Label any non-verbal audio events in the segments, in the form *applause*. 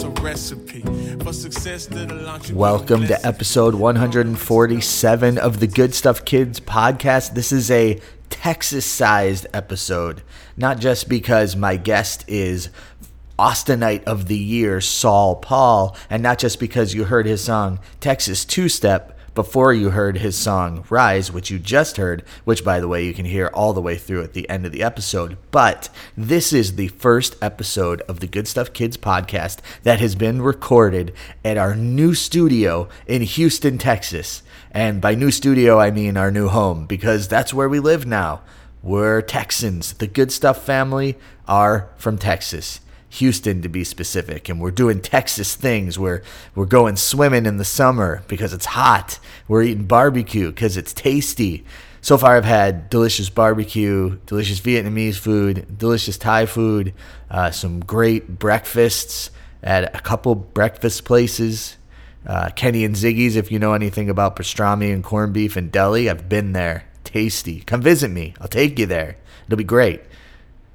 that's a recipe for success launch. Welcome to episode 147 of the Good Stuff Kids podcast. This is a Texas sized episode, not just because my guest is Austinite of the Year, Saul Paul, and not just because you heard his song Texas Two Step before you heard his song Rise, which you just heard, which by the way you can hear all the way through at the end of the episode. But this is the first episode of the Good Stuff Kids podcast that has been recorded at our new studio in Houston, Texas. And by new studio, I mean our new home, because that's where we live now. We're Texans. The Good Stuff family are from Texas. Houston to be specific, and we're doing Texas things. We're we're going swimming in the summer because it's hot. We're eating barbecue because it's tasty. So far, I've had delicious barbecue, delicious Vietnamese food, delicious Thai food, uh, some great breakfasts at a couple breakfast places. Uh, Kenny and Ziggy's, if you know anything about pastrami and corned beef and deli, I've been there. Tasty. Come visit me. I'll take you there. It'll be great.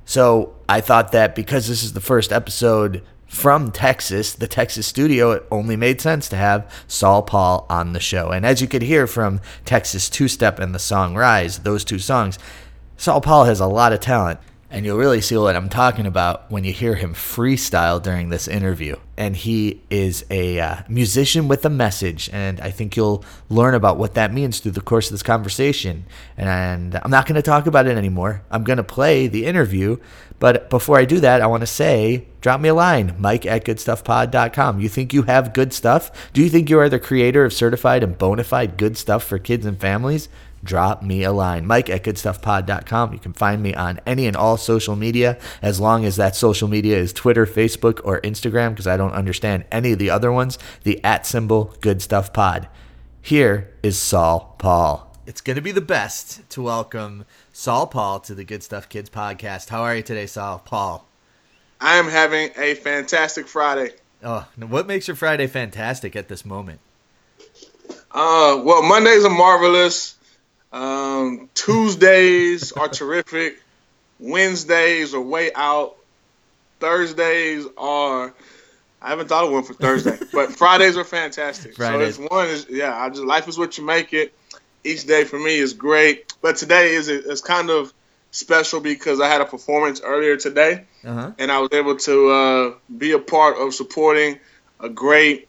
So I thought that because this is the first episode from Texas, the Texas studio, it only made sense to have Saul Paul on the show. And as you could hear from Texas Two Step and the song Rise, those two songs, Saul Paul has a lot of talent. And you'll really see what I'm talking about when you hear him freestyle during this interview. And he is a uh, musician with a message. And I think you'll learn about what that means through the course of this conversation. And I'm not going to talk about it anymore. I'm going to play the interview. But before I do that, I want to say drop me a line, mike at goodstuffpod.com. You think you have good stuff? Do you think you are the creator of certified and bona fide good stuff for kids and families? Drop me a line. Mike at goodstuffpod.com. You can find me on any and all social media as long as that social media is Twitter, Facebook, or Instagram because I don't understand any of the other ones. The at symbol Good Stuff Pod. Here is Saul Paul. It's going to be the best to welcome Saul Paul to the Good Stuff Kids podcast. How are you today, Saul Paul? I am having a fantastic Friday. Oh, what makes your Friday fantastic at this moment? Uh, well, Mondays are marvelous. Um, Tuesdays are *laughs* terrific. Wednesdays are way out. Thursdays are. I haven't thought of one for Thursday, *laughs* but Fridays are fantastic. Fridays. So it's one is yeah. I just life is what you make it. Each day for me is great, but today is is kind of special because I had a performance earlier today, Uh-huh. and I was able to uh, be a part of supporting a great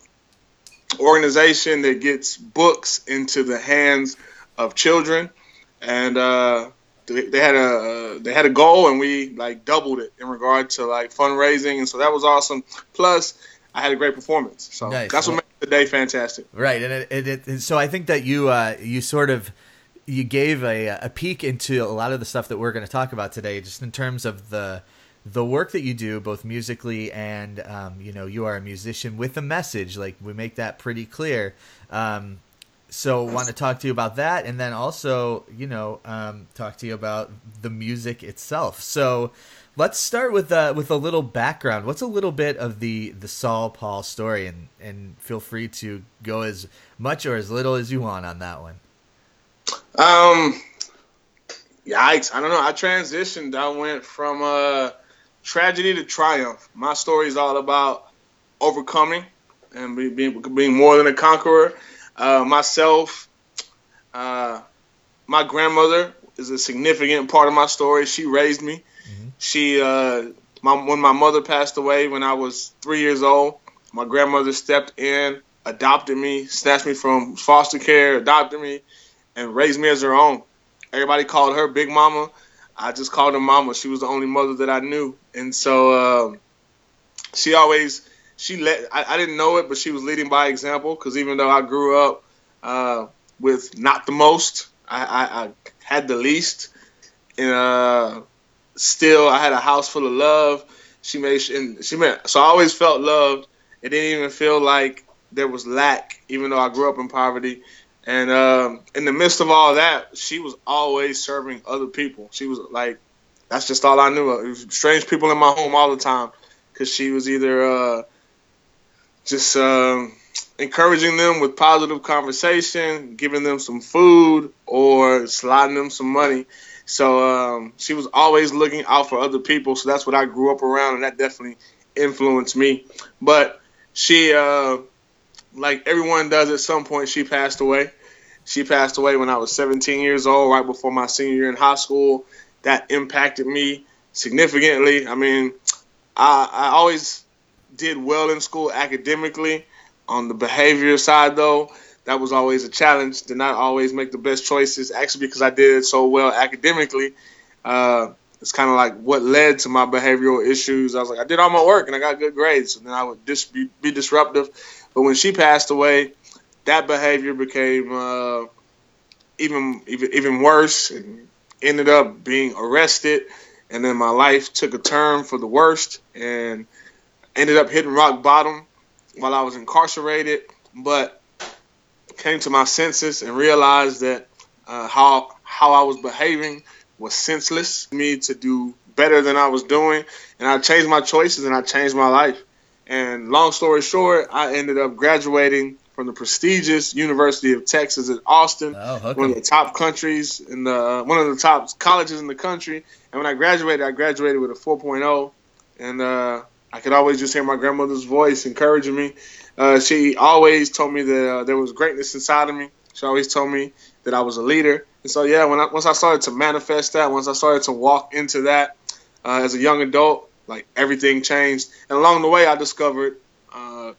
organization that gets books into the hands of children, and uh, they, they had a they had a goal, and we like doubled it in regard to like fundraising, and so that was awesome. Plus, I had a great performance, so Nice. that's what made the day fantastic. Right, and it, it, it, so I think that you uh, you sort of you gave a, a peek into a lot of the stuff that we're going to talk about today, just in terms of the the work that you do, both musically and um, you know you are a musician with a message. Like we make that pretty clear. Um, so want to talk to you about that, and then also you know um, talk to you about the music itself. So. Let's start with uh, with a little background. What's a little bit of the the Saul Paul story, and and feel free to go as much or as little as you want on that one. Um, yikes! I don't know. I transitioned. I went from uh, tragedy to triumph. My story is all about overcoming and being being more than a conqueror. Uh, myself, uh, my grandmother is a significant part of my story. She raised me. She, uh, my when my mother passed away when I was three years old, my grandmother stepped in, adopted me, snatched me from foster care, adopted me, and raised me as her own. Everybody called her Big Mama. I just called her Mama. She was the only mother that I knew, and so um, she always she let. I, I didn't know it, but she was leading by example. Because even though I grew up uh, with not the most. I, I, I had the least. And uh, still, I had a house full of love. She made and she made so I always felt loved. It didn't even feel like there was lack, even though I grew up in poverty. And um, in the midst of all that, she was always serving other people. She was like, that's just all I knew. Was strange people in my home all the time because she was either uh, just um, encouraging them with positive conversation, giving them some food, or sliding them some money. So um, she was always looking out for other people. So that's what I grew up around, and that definitely influenced me. But she, uh, like everyone does at some point, she passed away. She passed away when I was 17 years old, right before my senior year in high school. That impacted me significantly. I mean, I, I always did well in school academically. On the behavior side, though, that was always a challenge. Did not always make the best choices. Actually, because I did so well academically, uh, it's kind of like what led to my behavioral issues. I was like, I did all my work and I got good grades, and then I would dis- be, be disruptive. But when she passed away, that behavior became uh, even even even worse, and ended up being arrested. And then my life took a turn for the worst, and ended up hitting rock bottom while I was incarcerated. But came to my senses and realized that uh, how how I was behaving was senseless. Me to do better than I was doing, and I changed my choices and I changed my life. And long story short, I ended up graduating from the prestigious University of Texas at Austin, Oh, one of the top countries in the one of the top colleges in the country. And when I graduated, I graduated with a 4.0, and uh, I could always just hear my grandmother's voice encouraging me. Uh, she always told me that uh, there was greatness inside of me. She always told me that I was a leader. And so, yeah, when I, once I started to manifest that, once I started to walk into that uh, as a young adult, like everything changed. And along the way, I discovered uh,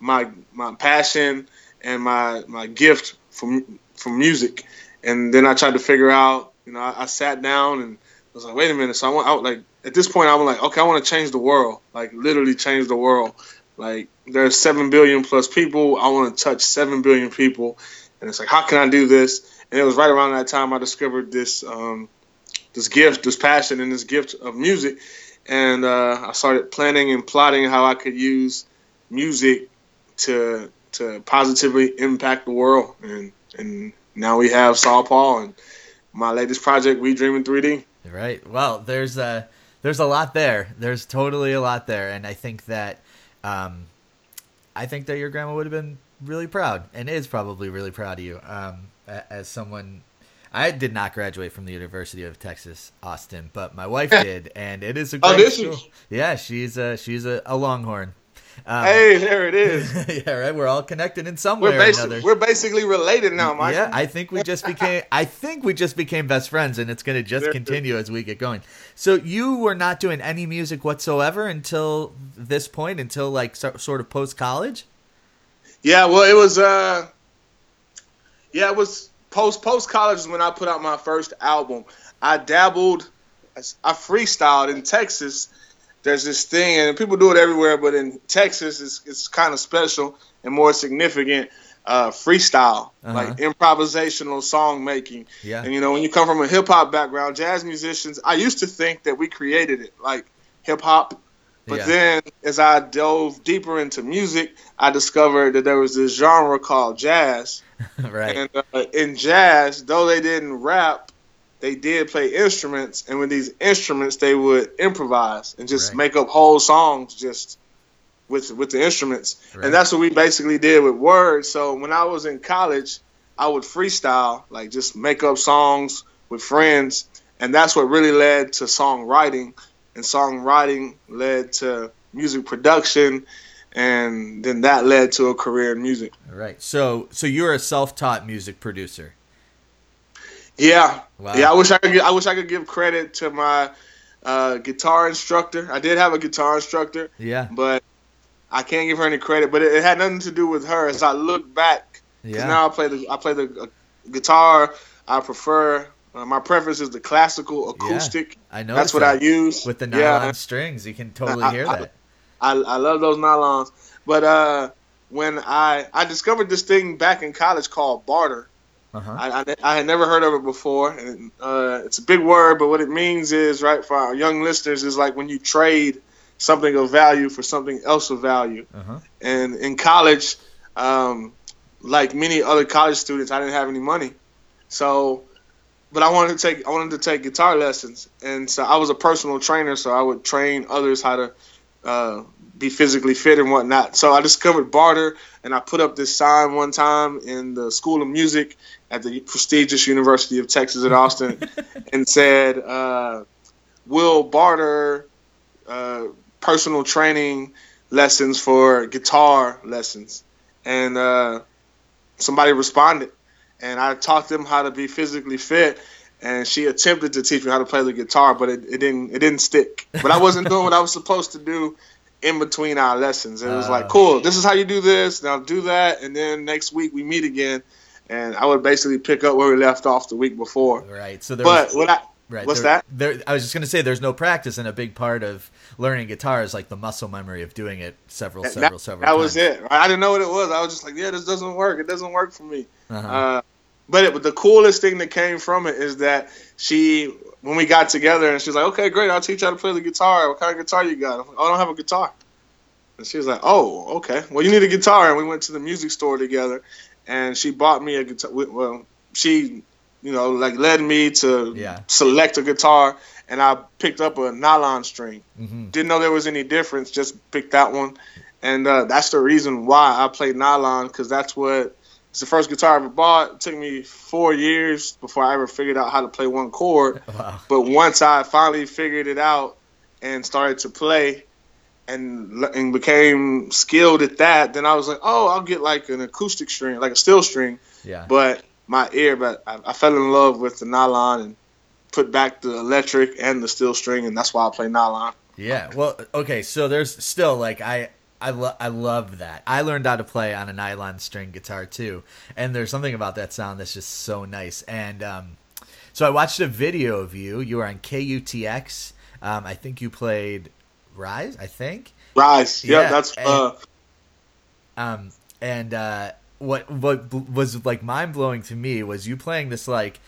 my my passion and my my gift from from music. And then I tried to figure out, you know, I, I sat down and was like, wait a minute. So I want, I, like, at this point, I'm like, okay, I want to change the world, like literally change the world. Like there's seven billion plus people. I want to touch seven billion people, and it's like, how can I do this? And it was right around that time I discovered this um, this gift, this passion, and this gift of music. And uh, I started planning and plotting how I could use music to to positively impact the world. And and now we have Saul Paul and my latest project, We Dream in 3D. Right. Well, there's a there's a lot there. There's totally a lot there, and I think that um, I think that your grandma would have been really proud, and is probably really proud of you. Um, as someone, I did not graduate from the University of Texas Austin, but my wife *laughs* did, and it is a Oh, great she? school. Yeah, she's a she's a, a Longhorn. Um, Hey, there it is. *laughs* yeah, right. We're all connected in some way We're or basically another. we're basically related now, Mike. Yeah, I think we just became. *laughs* I think we just became best friends, and it's going to just continue as we get going. So you were not doing any music whatsoever until this point, until like so, sort of post college. Yeah, well, it was uh, yeah, it was post post college is when I put out my first album. I dabbled, I freestyled in Texas. There's this thing, and people do it everywhere, but in Texas, it's it's kind of special and more significant. Uh, freestyle, Uh-huh. like improvisational song making. Yeah. And you know, when you come from a hip hop background, jazz musicians, I used to think that we created it, like hip hop. But Yeah. then, as I dove deeper into music, I discovered that there was this genre called jazz. *laughs* right. And uh, in jazz, though they didn't rap, they did play instruments. And with these instruments, they would improvise and just Right. make up whole songs just with with the instruments. Right. And that's what we basically did with words. So when I was in college, I would freestyle, like just make up songs with friends. And that's what really led to songwriting. And songwriting led to music production. And then that led to a career in music. right. So so you're a self-taught music producer. Yeah, Wow. yeah. I wish I could. Give, I wish I could give credit to my uh, guitar instructor. I did have a guitar instructor, Yeah. but I can't give her any credit. But it, it had nothing to do with her. As I look back, Yeah. now I play the I play the uh, guitar. I prefer. Uh, my preference is the classical acoustic. Yeah, I know That's what I use with the nylon Yeah, strings. You can totally I- hear I- that. I, I love those nylons. But uh, when I I discovered this thing back in college called barter, Uh-huh. I, I, I had never heard of it before, and uh, it's a big word, but what it means is right for our young listeners is like when you trade something of value for something else of value. Uh-huh. And in college, um, like many other college students, I didn't have any money, so but I wanted to take I wanted to take guitar lessons, and so I was a personal trainer, so I would train others how to uh, be physically fit and whatnot. So I discovered barter, and I put up this sign one time in the School of Music at the prestigious University of Texas at Austin, *laughs* and said, uh, "Will barter uh, personal training lessons for guitar lessons?" And uh, somebody responded, and I taught them how to be physically fit. And she attempted to teach me how to play the guitar, but it, it didn't it didn't stick. But I wasn't doing what I was *laughs* supposed to do in between our lessons. It was like, Oh. cool, this is how you do this. Now do that, and then next week we meet again. And I would basically pick up where we left off the week before. Right. So there But was, what I right, what's there- that? There, I was just gonna say there's no practice, and a big part of learning guitar is like the muscle memory of doing it several, that, several, several. that was it. Right? I didn't know what it was. I was just like, yeah, this doesn't work. It doesn't work for me. Uh-huh. Uh, but it, but the coolest thing that came from it is that she, when we got together, and she's like, okay, great, I'll teach you how to play the guitar. What kind of guitar you got? I'm like, oh, I don't have a guitar. And she was like, oh, okay. Well, you need a guitar. And we went to the music store together, and she bought me a guitar. Well, she, you know, like led me to Yeah. select a guitar, and I picked up a nylon string. hmm Didn't know there was any difference. Just picked that one, and uh, that's the reason why I played nylon because that's what it's the first guitar I ever bought. It took me four years before I ever figured out how to play one chord. *laughs* Wow. But once I finally figured it out and started to play and and became skilled at that, then I was like, oh, I'll get like an acoustic string, like a steel string. Yeah. But my ear, but I, I fell in love with the nylon and put back the electric and the steel string, and that's why I play nylon. Yeah. Well, okay. So there's still like I I lo- I love that. I learned how to play on a nylon string guitar too, and there's something about that sound that's just so nice. And um, so I watched a video of you. You were on KUTX. Um, I think you played Rise. I think. Rise, yeah, Yeah, that's and- uh, Um, and uh, what what was like mind blowing to me was you playing this like,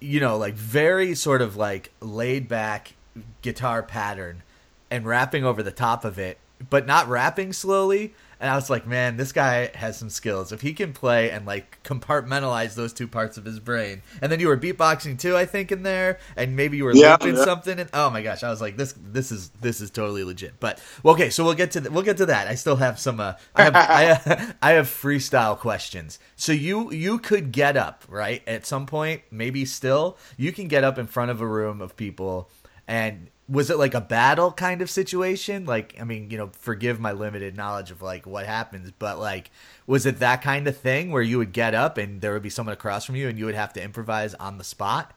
you know, like very sort of like laid back guitar pattern, and rapping over the top of it, but not rapping slowly. And I was like, man, this guy has some skills. If he can play and like compartmentalize those two parts of his brain, and then you were beatboxing too, I think, in there, and maybe you were Yeah, looping yeah. something. And oh my gosh, I was like, this, this is this is totally legit. But well, okay, so we'll get to we'll get to that. I still have some. Uh, I have I, *laughs* I have freestyle questions. So you you could get up right at some point, maybe still you can get up in front of a room of people and was it like a battle kind of situation like i mean you know forgive my limited knowledge of like what happens but like was it that kind of thing where you would get up and there would be someone across from you and you would have to improvise on the spot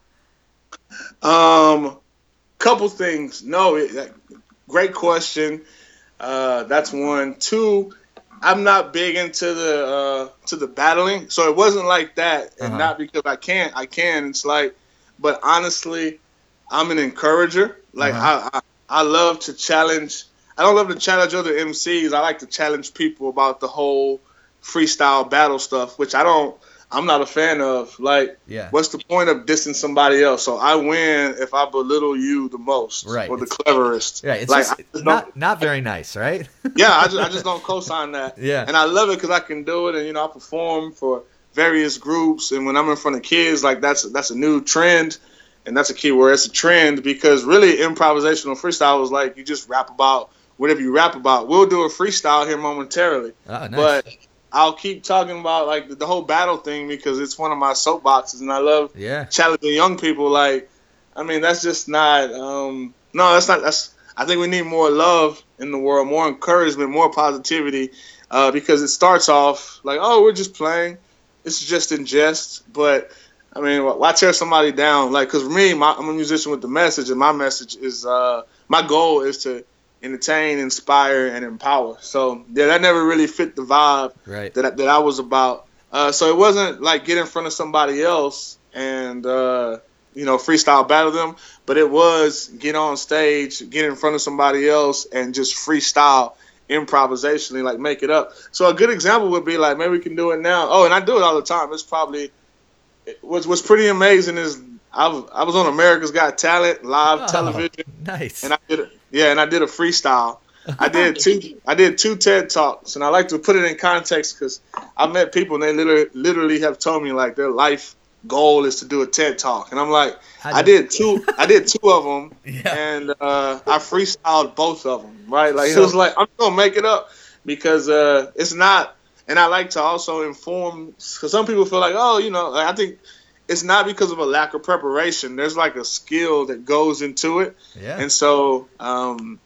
Um, couple things. No, it, that, great question. Uh, that's one. Two, I'm not big into the uh, to the battling, so it wasn't like that, and Uh-huh. not because I can't. I can. It's like, but honestly, I'm an encourager. Like Uh-huh. I, I, I love to challenge. I don't love to challenge other MCs. I like to challenge people about the whole freestyle battle stuff, which I don't. I'm not a fan of. Like, yeah What's the point of dissing somebody else? So I win if I belittle you the most, Right. or the It's- cleverest. yeah it's like, just not not very nice right *laughs* yeah, I just, I just don't co-sign that. Yeah. and I love it because I can do it, and you know I perform for various groups, and when I'm in front of kids, like that's that's a new trend, and that's a key word. It's a trend because really improvisational freestyle is like you just rap about whatever you rap about. We'll do a freestyle here momentarily, oh, nice. but I'll keep talking about like the, the whole battle thing because it's one of my soapboxes, and I love yeah challenging young people like i mean that's just not um no that's not that's i think we need more love in the world more encouragement more positivity uh because it starts off like oh we're just playing it's just in jest but i mean why tear somebody down like because for me my, i'm a musician with the message and my message is uh my goal is to entertain inspire and empower so yeah that never really fit the vibe right that I, that I was about. Uh, so it wasn't like get in front of somebody else and uh, you know freestyle battle them, but it was get on stage, get in front of somebody else, and just freestyle improvisationally, like make it up. So a good example would be like maybe we can do it now. Oh, and I do it all the time. It's probably what's what's pretty amazing is I was I was on America's Got Talent live Oh, television, Nice. and I did a, yeah, and I did a freestyle. I did *laughs* two I did two TED talks, and I like to put it in context because I met people and they literally literally have told me like their life goal is to do a TED talk, and I'm like I did- did two I did *laughs* two of them, Yeah. and uh, I freestyled both of them. Right, like So- it was like I'm gonna make it up because uh, it's not. And I like to also inform because some people feel like, oh, you know, like, I think it's not because of a lack of preparation. There's like a skill that goes into it, yeah. and so. um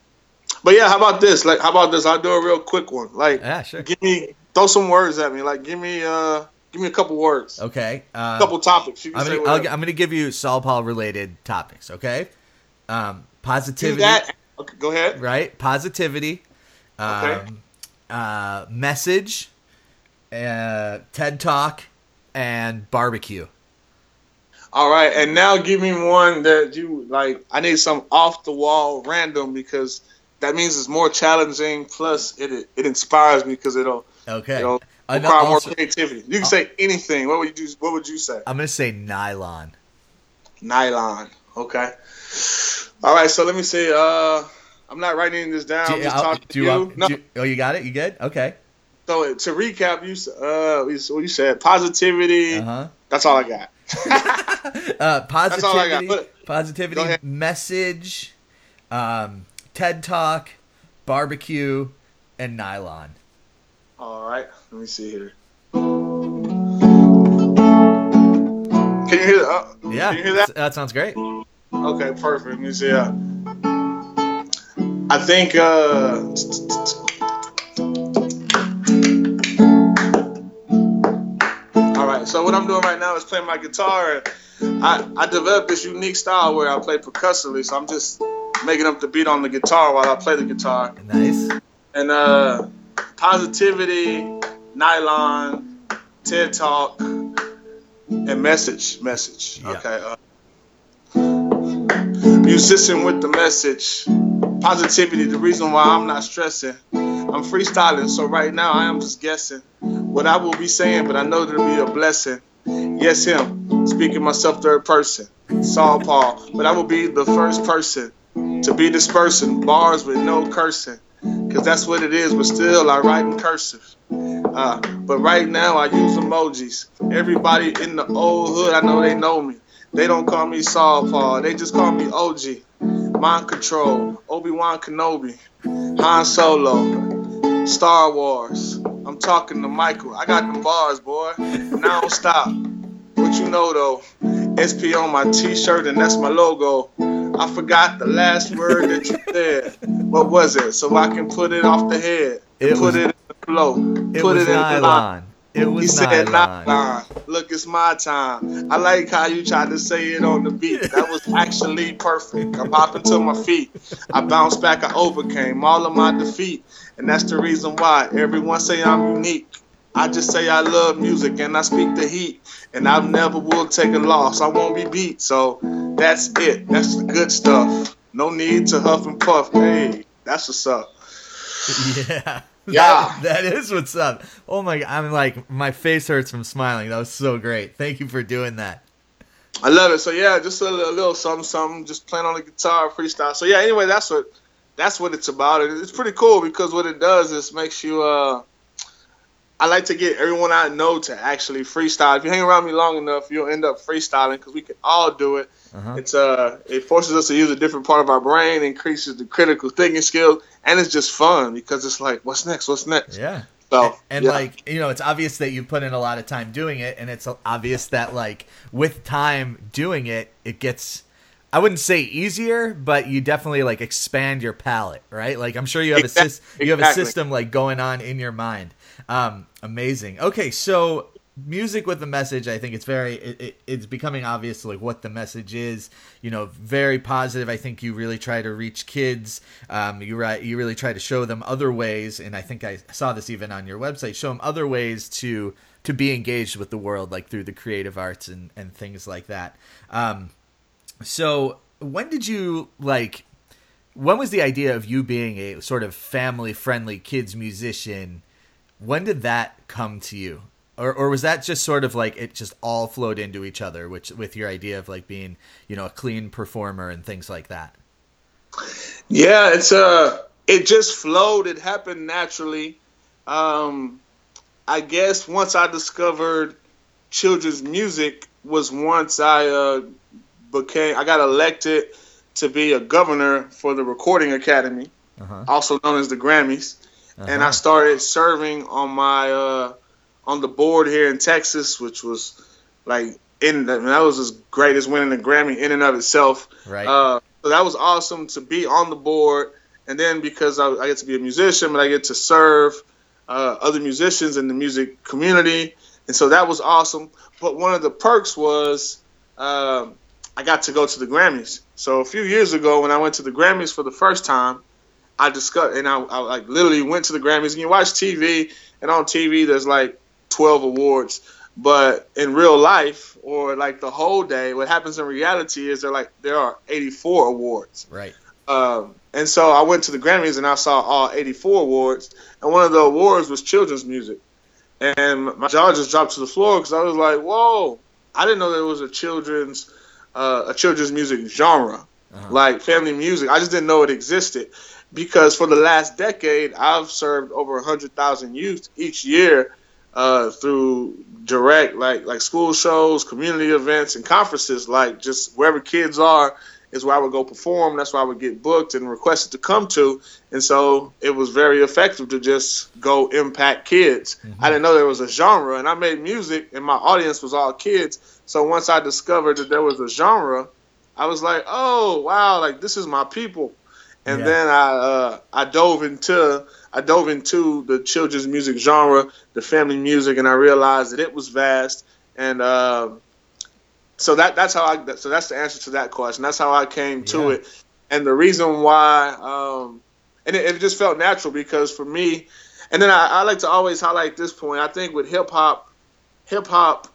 But yeah, how about this? Like, how about this? I'll do a real quick one. Like, yeah, sure. give me throw some words at me. Like, give me uh, give me a couple words, Okay. Uh, a couple topics. I'm gonna, I'm gonna give you Saul Paul related topics. Okay. Um, positivity. that. Okay, go ahead. Right. Positivity. Um, Okay. uh, message. Uh, TED Talk, and barbecue. All right, and now give me one that you like. I need some off the wall, random, because that means it's more challenging. Plus, it it inspires me because it'll Okay. it'll require more creativity. You can say anything. What would you What would you say? I'm gonna say nylon. Nylon. Okay. All right. So let me see. Uh, I'm not writing this down. Do I'm just I'll- talking do to you no. do you- oh, you got it. You good? Okay. So to recap, you uh, you what you said? Positivity. Uh huh. That's all I got. *laughs* Uh, *laughs* all I got. positivity, positivity, message, um, TED Talk, barbecue, and nylon. All right. Let me see here. Can you hear that? Uh, Yeah, Can you hear that? that sounds great. Okay, perfect. Let me see. Uh, I think. Uh, I'm doing right now is playing my guitar. I I developed this unique style where I play percussively. So I'm just making up the beat on the guitar while I play the guitar. Nice. And uh, positivity, nylon, TED talk, and message. Message. Yeah. Okay. Uh, musician with the message. Positivity, the reason why I'm not stressing. I'm freestyling, so right now I am just guessing what I will be saying, but I know it'll be a blessing. Yes, him, speaking myself third person, Saul Paul, but I will be the first person to be dispersing bars with no cursing, cause that's what it is. But still, I write in cursive. Uh, but right now I use emojis. Everybody in the old hood, I know they know me. They don't call me Saul Paul, they just call me OG. Mind Control, Obi Wan Kenobi, Han Solo, Star Wars. I'm talking to Michael. I got the bars, boy. And I don't stop. What you know though? SP on my t-shirt and that's my logo. I forgot the last word that you said. What was it? So I can put it off the head. It put was- it in the flow. It put was it in the line. It was He said nylon. nylon. Look, it's my time. I like how you tried to say it on the beat. That was actually perfect. I'm hopping to my feet. I bounced back. I overcame all of my defeat, and that's the reason why everyone say I'm unique. I just say I love music and I speak the heat, and I never will take a loss. I won't be beat. So that's it. That's the good stuff. No need to huff and puff. Hey, that's what's up. Yeah. *laughs* Yeah. That- is what's up. Oh my! God. I'm like my face hurts from smiling. That was so great. Thank you for doing that. I love it. So yeah, just a little, little something, something, just playing on the guitar, freestyle. So yeah, anyway, that's what that's what it's about. It's pretty cool because what it does is makes you. uh I like to get everyone I know to actually freestyle. If you hang around me long enough, you'll end up freestyling because we can all do it. Uh-huh. It's uh, it forces us to use a different part of our brain, increases the critical thinking skills, and it's just fun because it's like, what's next? What's next? Yeah. So and yeah. like you know it's obvious that you put in a lot of time doing it and it's obvious that like with time doing it it gets i wouldn't say easier but you definitely like expand your palette right? Like i'm sure you have a Exact- sys- you have a system like going on in your mind. Um amazing. Okay so music with a message i think it's very it, it, it's becoming obvious like what the message is. You know very positive. I think you really try to reach kids. Um, you right you really try to show them other ways and i think i saw this even on your website show them other ways to to be engaged with the world like through the creative arts and and things like that. Um, so when did you like when was the idea of you being a sort of family friendly kids musician when did that come to you or or was that just sort of like it just all flowed into each other, which with your idea of like being you know a clean performer and things like that. Yeah, it's uh it just flowed. It happened naturally. Um, I guess once I discovered children's music was once I uh, became I got elected to be a governor for the Recording Academy, uh-huh. also known as the Grammys, uh-huh. and I started serving on my uh, on the board here in Texas, which was like in the, that was as great as winning a Grammy in and of itself. Right. Uh, so that was awesome to be on the board, and then because I, I get to be a musician, but I get to serve uh, other musicians in the music community, and so that was awesome. But one of the perks was um, I got to go to the Grammys. So a few years ago, when I went to the Grammys for the first time, I discussed and I, I like literally went to the Grammys. And you watch TV, and on TV there's like 12 awards, but in real life or like the whole day, what happens in reality is there like there are 84 awards. Right. Um, and so I went to the Grammys and I saw all 84 awards, and one of the awards was children's music, and my jaw just dropped to the floor because I was like, "Whoa! I didn't know there was a children's uh, a children's music genre, uh-huh. like family music. I just didn't know it existed." Because for the last decade, I've served over 100,000 youth each year uh, through direct like like school shows, community events, and conferences. Like just wherever kids are is where I would go perform. That's where I would get booked and requested to come to. And so it was very effective to just go impact kids. Mm-hmm. I didn't know there was a genre, and I made music, and my audience was all kids. So once I discovered that there was a genre, I was like, oh wow, like this is my people. And yeah. then I uh, I dove into I dove into the children's music genre, the family music, and I realized that it was vast. And uh, so that that's how I so that's the answer to that question. That's how I came to yeah. it, and the reason why, um, and it, it, just felt natural because for me, and then I, I like to always highlight this point. I think with hip hop, hip hop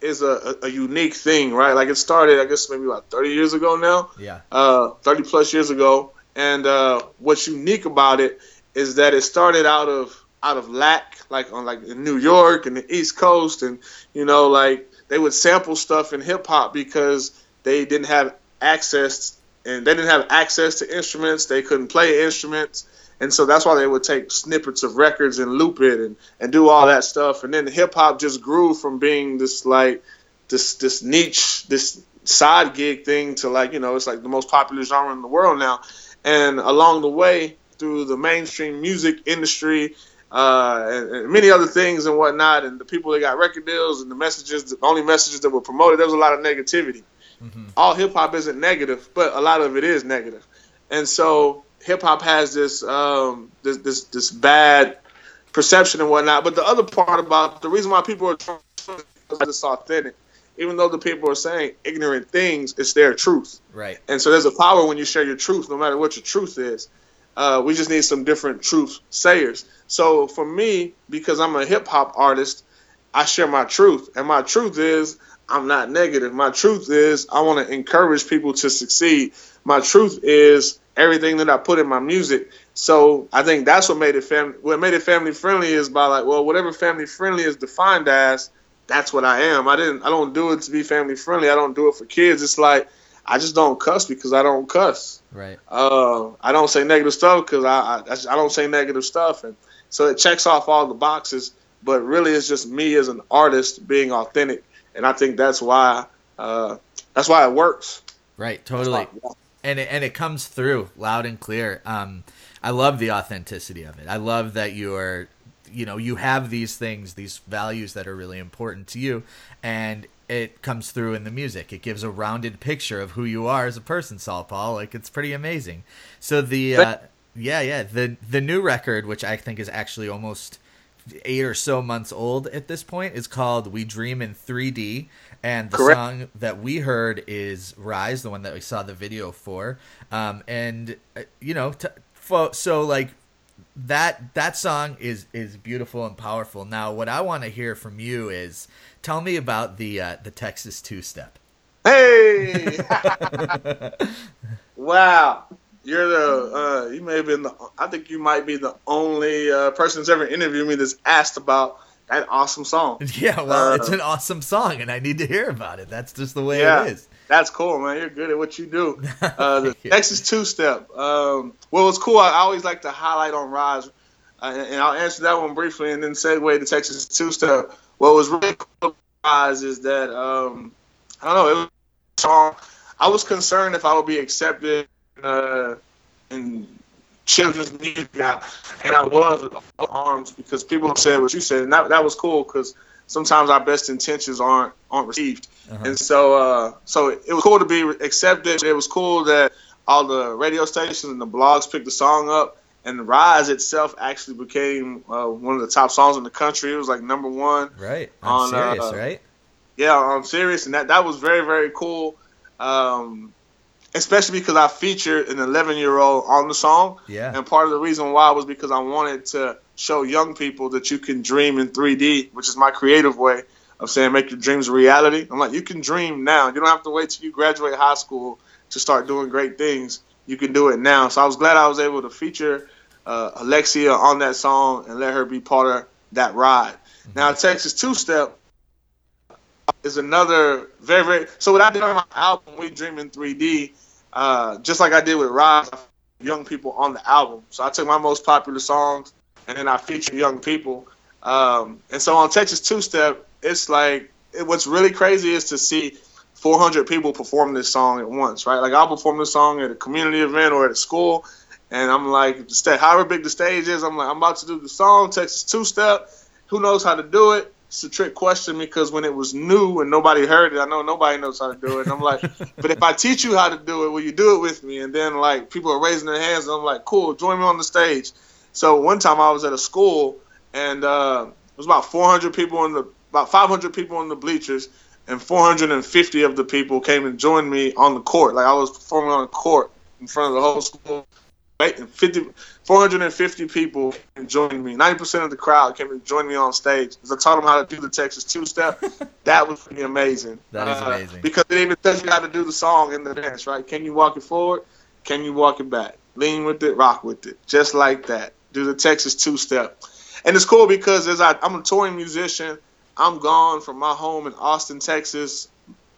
is a, a, unique thing, right? Like it started, I guess maybe about 30 years ago now. Yeah. Uh, 30 plus years ago, and uh, what's unique about it is that it started out of out of lack, like on like in New York and the East Coast, and you know, like they would sample stuff in hip hop because they didn't have access and they didn't have access to instruments. They couldn't play instruments. And so that's why they would take snippets of records and loop it and, and do all that stuff. And then hip hop just grew from being this like this this niche, this side gig thing to like, you know, it's like the most popular genre in the world now. And along the way, through the mainstream music industry uh, and, and, many other things and whatnot, and the people that got record deals and the messages, the only messages that were promoted, there was a lot of negativity. Mm-hmm. All hip hop isn't negative, but a lot of it is negative, and so hip hop has this, um, this this this bad perception and whatnot. But the other part about the reason why people are trying to it's authentic. Even though the people are saying ignorant things, it's their truth. Right. And so there's a power when you share your truth, no matter what your truth is. Uh, we just need some different truth sayers. So for me, because I'm a hip hop artist, I share my truth, and my truth is I'm not negative. My truth is I want to encourage people to succeed. My truth is everything that I put in my music. So I think that's what made it family. What made it family friendly is by like, well, whatever family friendly is defined as, that's what I am. I didn't. I don't do it to be family friendly. I don't do it for kids. It's like I just don't cuss because I don't cuss. Right. Uh, I don't say negative stuff because I, I I don't say negative stuff, and so it checks off all the boxes. But really, it's just me as an artist being authentic, and I think that's why uh, that's why it works. Right. Totally. Why, and it, and it comes through loud and clear. Um, I love the authenticity of it. I love that you're you know you have these things these values that are really important to you and it comes through in the music. It gives a rounded picture of who you are as a person, Saul Paul. Like it's pretty amazing. So the uh, yeah yeah the the new record, which I think is actually almost eight or so months old at this point, is called "We Dream in 3D," and the Correct. song that we heard is "Rise," the one that we saw the video for. Um, and uh, you know, t- fo- so like that that song is is beautiful and powerful. Now, what I want to hear from you is Tell me about the uh, the Texas two step. Hey! *laughs* *laughs* wow, you're the uh, you may have been the I think you might be the only uh, person that's ever interviewed me that's asked about that awesome song. *laughs* Yeah, well, Uh, it's an awesome song, and I need to hear about it. That's just the way Yeah. it is. That's cool, man. You're good at what you do. *laughs* Uh, the you. Texas two step. Um, well, it's cool. I always like to highlight on Rise, uh, and I'll answer that one briefly, and then segue to Texas two step. What was really cool about Rise is that um, I don't know. It was a song. I was concerned if I would be accepted uh, in children's music now, and I was arms because people said what you said, and that that was cool because sometimes our best intentions aren't aren't received. Uh-huh. And so, uh, so it was cool to be accepted. It was cool that all the radio stations and the blogs picked the song up, and Rise itself actually became uh, one of the top songs in the country. It was like number one. Right. I'm On, Sirius, uh, right? Yeah, I'm serious, and that that was very very cool. Um, especially because I featured an 11 year old on the song, Yeah. and part of the reason why was because I wanted to show young people that you can dream in 3D, which is my creative way of saying make your dreams a reality. I'm like, you can dream now. You don't have to wait till you graduate high school to start doing great things. You can do it now. So I was glad I was able to feature uh, Alexia on that song and let her be part of that ride. Now, Texas Two Step is another very, very. So what I did on my album, We Dream in 3D, uh, just like I did with Rise, young people on the album. So I took my most popular songs and then I featured young people. Um, and so on Texas Two Step, it's like it, what's really crazy is to see 400 people perform this song at once, right? Like I'll perform this song at a community event or at a school, and I'm like, however big the stage is, I'm like, I'm about to do the song Texas Two Step. Who knows how to do it? It's a trick question because when it was new and nobody heard it, I know nobody knows how to do it. And I'm like, *laughs* but if I teach you how to do it, will you do it with me? And then like people are raising their hands, and I'm like, cool, join me on the stage. So one time I was at a school, and uh, it was about 400 people in the, about 500 people in the bleachers, and 450 of the people came and joined me on the court. Like I was performing on the court in front of the whole school. Right, and 50, 450 people came and joined me. 90% of the crowd came and joined me on stage. As I taught them how to do the Texas two step, *laughs* that was pretty amazing. That is Uh, amazing. Because it even tells you how to do the song in the dance, right? Can you walk it forward? Can you walk it back? Lean with it, rock with it, just like that. Do the Texas two step, and it's cool because as I, I'm a touring musician, I'm gone from my home in Austin, Texas,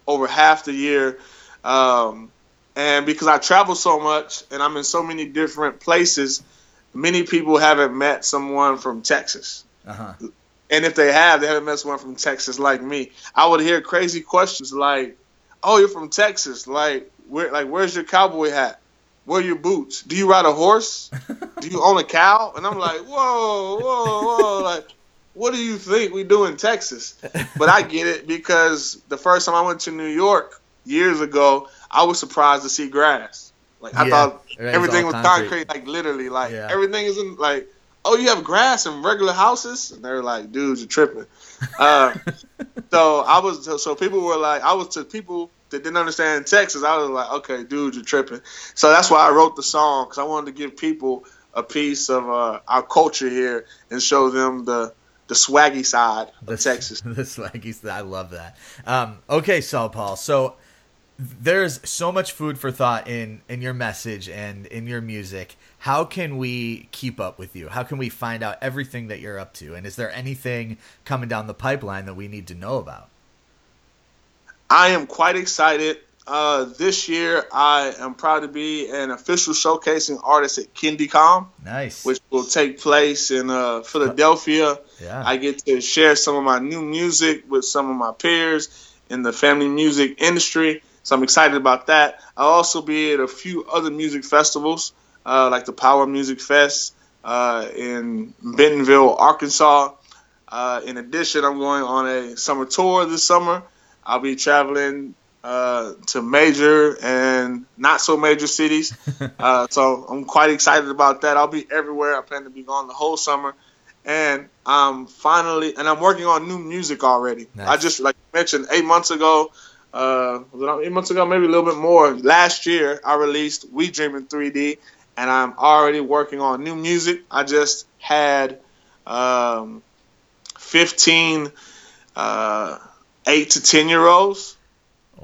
over half the year, um, and because I travel so much and I'm in so many different places, many people haven't met someone from Texas. Uh-huh. And if they have, they haven't met someone from Texas like me. I would hear crazy questions like, "Oh, you're from Texas? Like, where? Like, where's your cowboy hat? Where are your boots? Do you ride a horse? Do you own a cow?" And I'm like, "Whoa, whoa, whoa! Like, what do you think we do in Texas?" But I get it because the first time I went to New York years ago, I was surprised to see grass. Like I Yeah, thought everything was concrete. concrete, like literally, like Yeah. everything is in like oh, you have grass in regular houses? And they're like, "Dudes, you're tripping. Uh, *laughs* so I was, so- people were like, I was to people that didn't understand Texas. I was like, okay, dudes, you're tripping. So that's why I wrote the song because I wanted to give people a piece of uh, our culture here and show them the the swaggy side of Texas. *laughs* the swaggy. side. I love that. Um, okay, Saul Paul. So there's so much food for thought in in your message and in your music. How can we keep up with you? How can we find out everything that you're up to? And is there anything coming down the pipeline that we need to know about? I am quite excited. Uh, this year, I am proud to be an official showcasing artist at KindieComm, Nice. which will take place in uh, Philadelphia. yeah. I get to share some of my new music with some of my peers in the family music industry. So I'm excited about that. I'll also be at a few other music festivals, uh, like the Power Music Fest uh, in Bentonville, Arkansas. Uh, in addition, I'm going on a summer tour this summer. I'll be traveling uh, to major and not so major cities. *laughs* uh, so I'm quite excited about that. I'll be everywhere. I plan to be gone the whole summer. And I'm finally, and I'm working on new music already. Nice. I just, like mentioned, eight months ago, uh, was it eight months ago, maybe a little bit more. Last year, I released We Dream in 3D, and I'm already working on new music. I just had um, 15 uh, eight to 10 year olds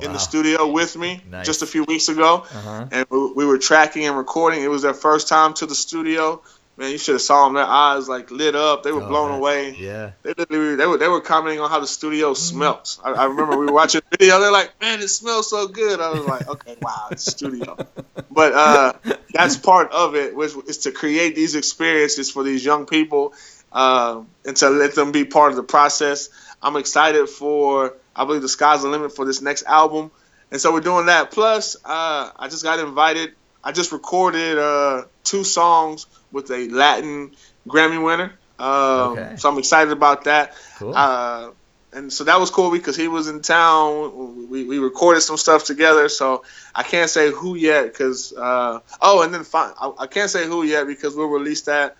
in the studio with me Nice. just a few weeks ago Uh-huh. and we, we were tracking and recording. It was their first time to the studio. Man, you should have saw them. Their eyes like lit up. They were Oh, blown man. away. Yeah. They literally they were they were commenting on how the studio smells. I, I remember we were watching a video. They're like, "Man, it smells so good." I was like, "Okay, wow, it's studio." *laughs* But uh, that's part of it, which is to create these experiences for these young people uh, and to let them be part of the process. I'm excited for. I believe the sky's the limit for this next album, and so we're doing that. Plus, uh, I just got invited. I just recorded uh, two songs with a Latin Grammy winner. Um, Okay. So I'm excited about that. Cool. Uh, and so that was cool because he was in town. We, we recorded some stuff together. So I can't say who yet because uh, oh, and then fine, I, I can't say who yet because we'll release that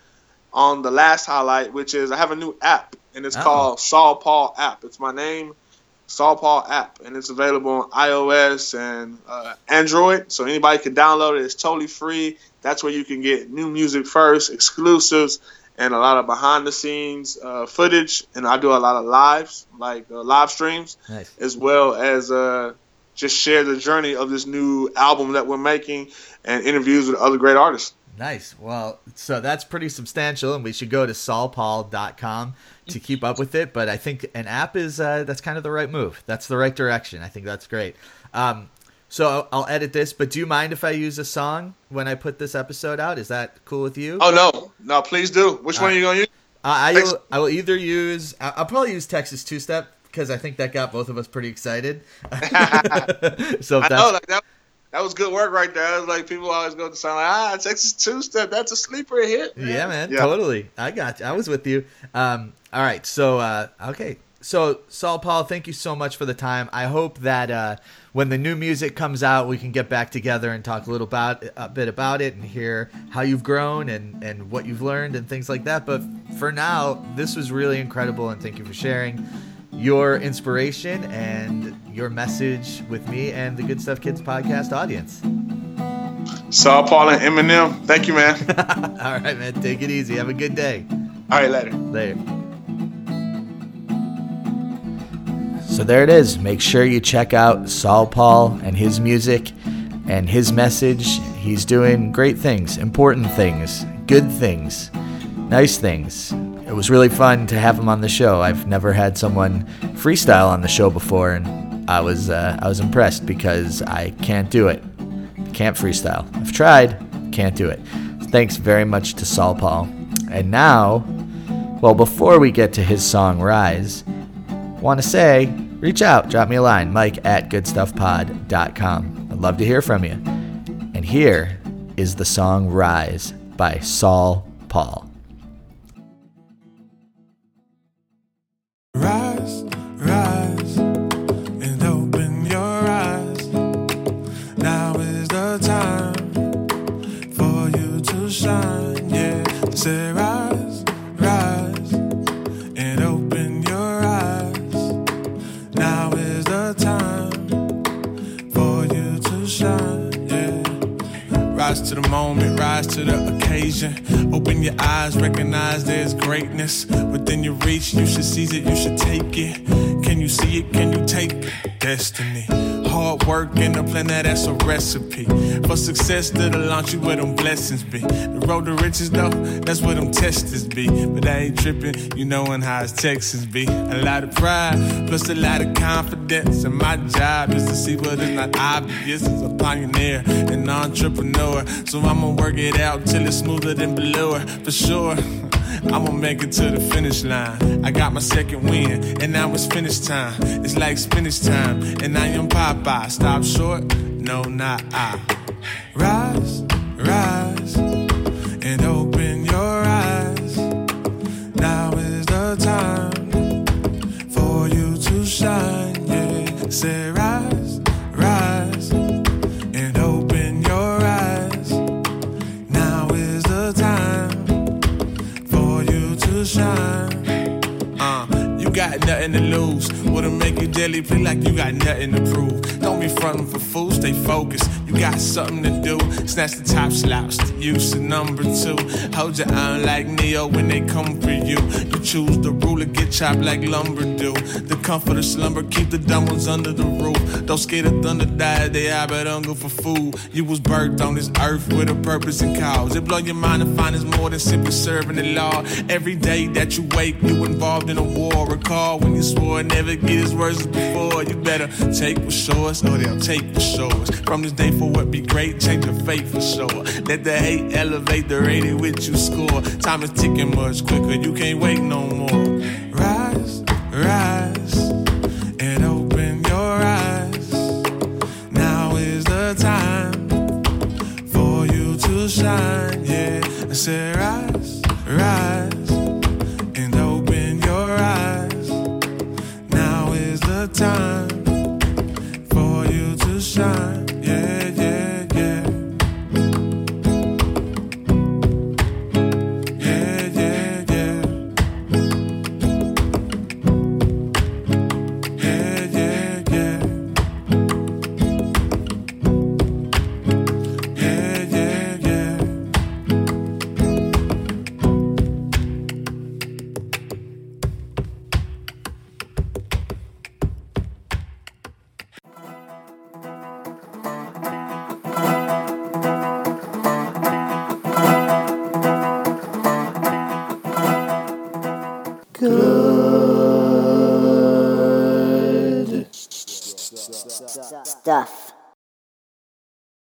on the last highlight, which is I have a new app and it's Oh. called Saul Paul app. It's my name, Saul Paul app, and it's available on iOS and uh, Android. So anybody can download it. It's totally free. That's where you can get new music first, exclusives, and a lot of behind the scenes uh, footage. And I do a lot of lives, like uh, live streams, Nice. as well as uh, just share the journey of this new album that we're making and interviews with other great artists. Nice. Well, so that's pretty substantial, and we should go to saulpaul.com to keep up with it. But I think an app is uh, that's kind of the right move. That's the right direction. I think that's great. Um, so I'll, edit this, but do you mind if I use a song when I put this episode out? Is that cool with you? Oh no, no, please do. Which one are you gonna use? Uh, I will, I will either use I'll probably use Texas Two Step because I think that got both of us pretty excited. *laughs* *laughs* so if I know, like that. That was good work right there. It was like people always go to sound like, ah, Texas two step. That's a sleeper hit. Yeah, man, Yeah. totally. I got you. I was with you. Um, all right, so uh, okay, so Saul Paul, thank you so much for the time. I hope that uh, when the new music comes out, we can get back together and talk a little about a bit about it and hear how you've grown and and what you've learned and things like that. But for now, this was really incredible, and thank you for sharing your inspiration and your message with me and the Good Stuff Kids podcast audience. Saul Paul and Eminem. Thank you, man. *laughs* All right, man, take it easy. Have a good day. All right, later. Later. So there it is. Make sure you check out Saul Paul and his music and his message. He's doing great things, important things, good things, nice things. It was really fun to have him on the show. I've never had someone freestyle on the show before, and I was uh, I was impressed because I can't do it. Can't freestyle. I've tried, can't do it. Thanks very much to Saul Paul. And now, well, before we get to his song Rise, want to say, reach out, drop me a line, mike at goodstuffpod.com. I'd love to hear from you. And here is the song Rise by Saul Paul. To the moment, rise to the occasion. Open your eyes, recognize there's greatness within your reach. You should seize it, you should take it. Can you see it? Can you take it? Destiny. Hard work and a plan that that's a recipe for success that'll launch you where them blessings be. The road to riches though, that's where them testers be. But I ain't tripping, you knowin' how it's Texas be. A lot of pride, plus a lot of confidence. And my job is to see what is not obvious. As a pioneer and entrepreneur, so I'ma work it out till it's smoother than below for sure. I'ma make it to the finish line. I got my second win, and now it's finish time. It's like spinach time, and I am Popeye. Stop short? No, not I. Rise, rise, and open your eyes. Now is the time for you to shine. Yeah, say nothing to lose. To make you jelly, play like you got nothing to prove. Don't be frontin' for fools, stay focused. You got something to do. Snatch the top slouch, use the number two. Hold your arm like Neo when they come for you. You choose the ruler, get chopped like lumber do. The comfort of slumber, keep the dumb ones under the roof. Don't scare the thunder, die, they have but hunger for food. You was birthed on this earth with a purpose and cause. It blow your mind to find it's more than simply serving the law. Every day that you wake, you involved in a war. Recall when you swore never get as worse as before. You better take what's yours, or they'll take what's yours. From this day forward, be great, change your fate for sure. Let the hate elevate the rating which you score. Time is ticking much quicker, you can't wait no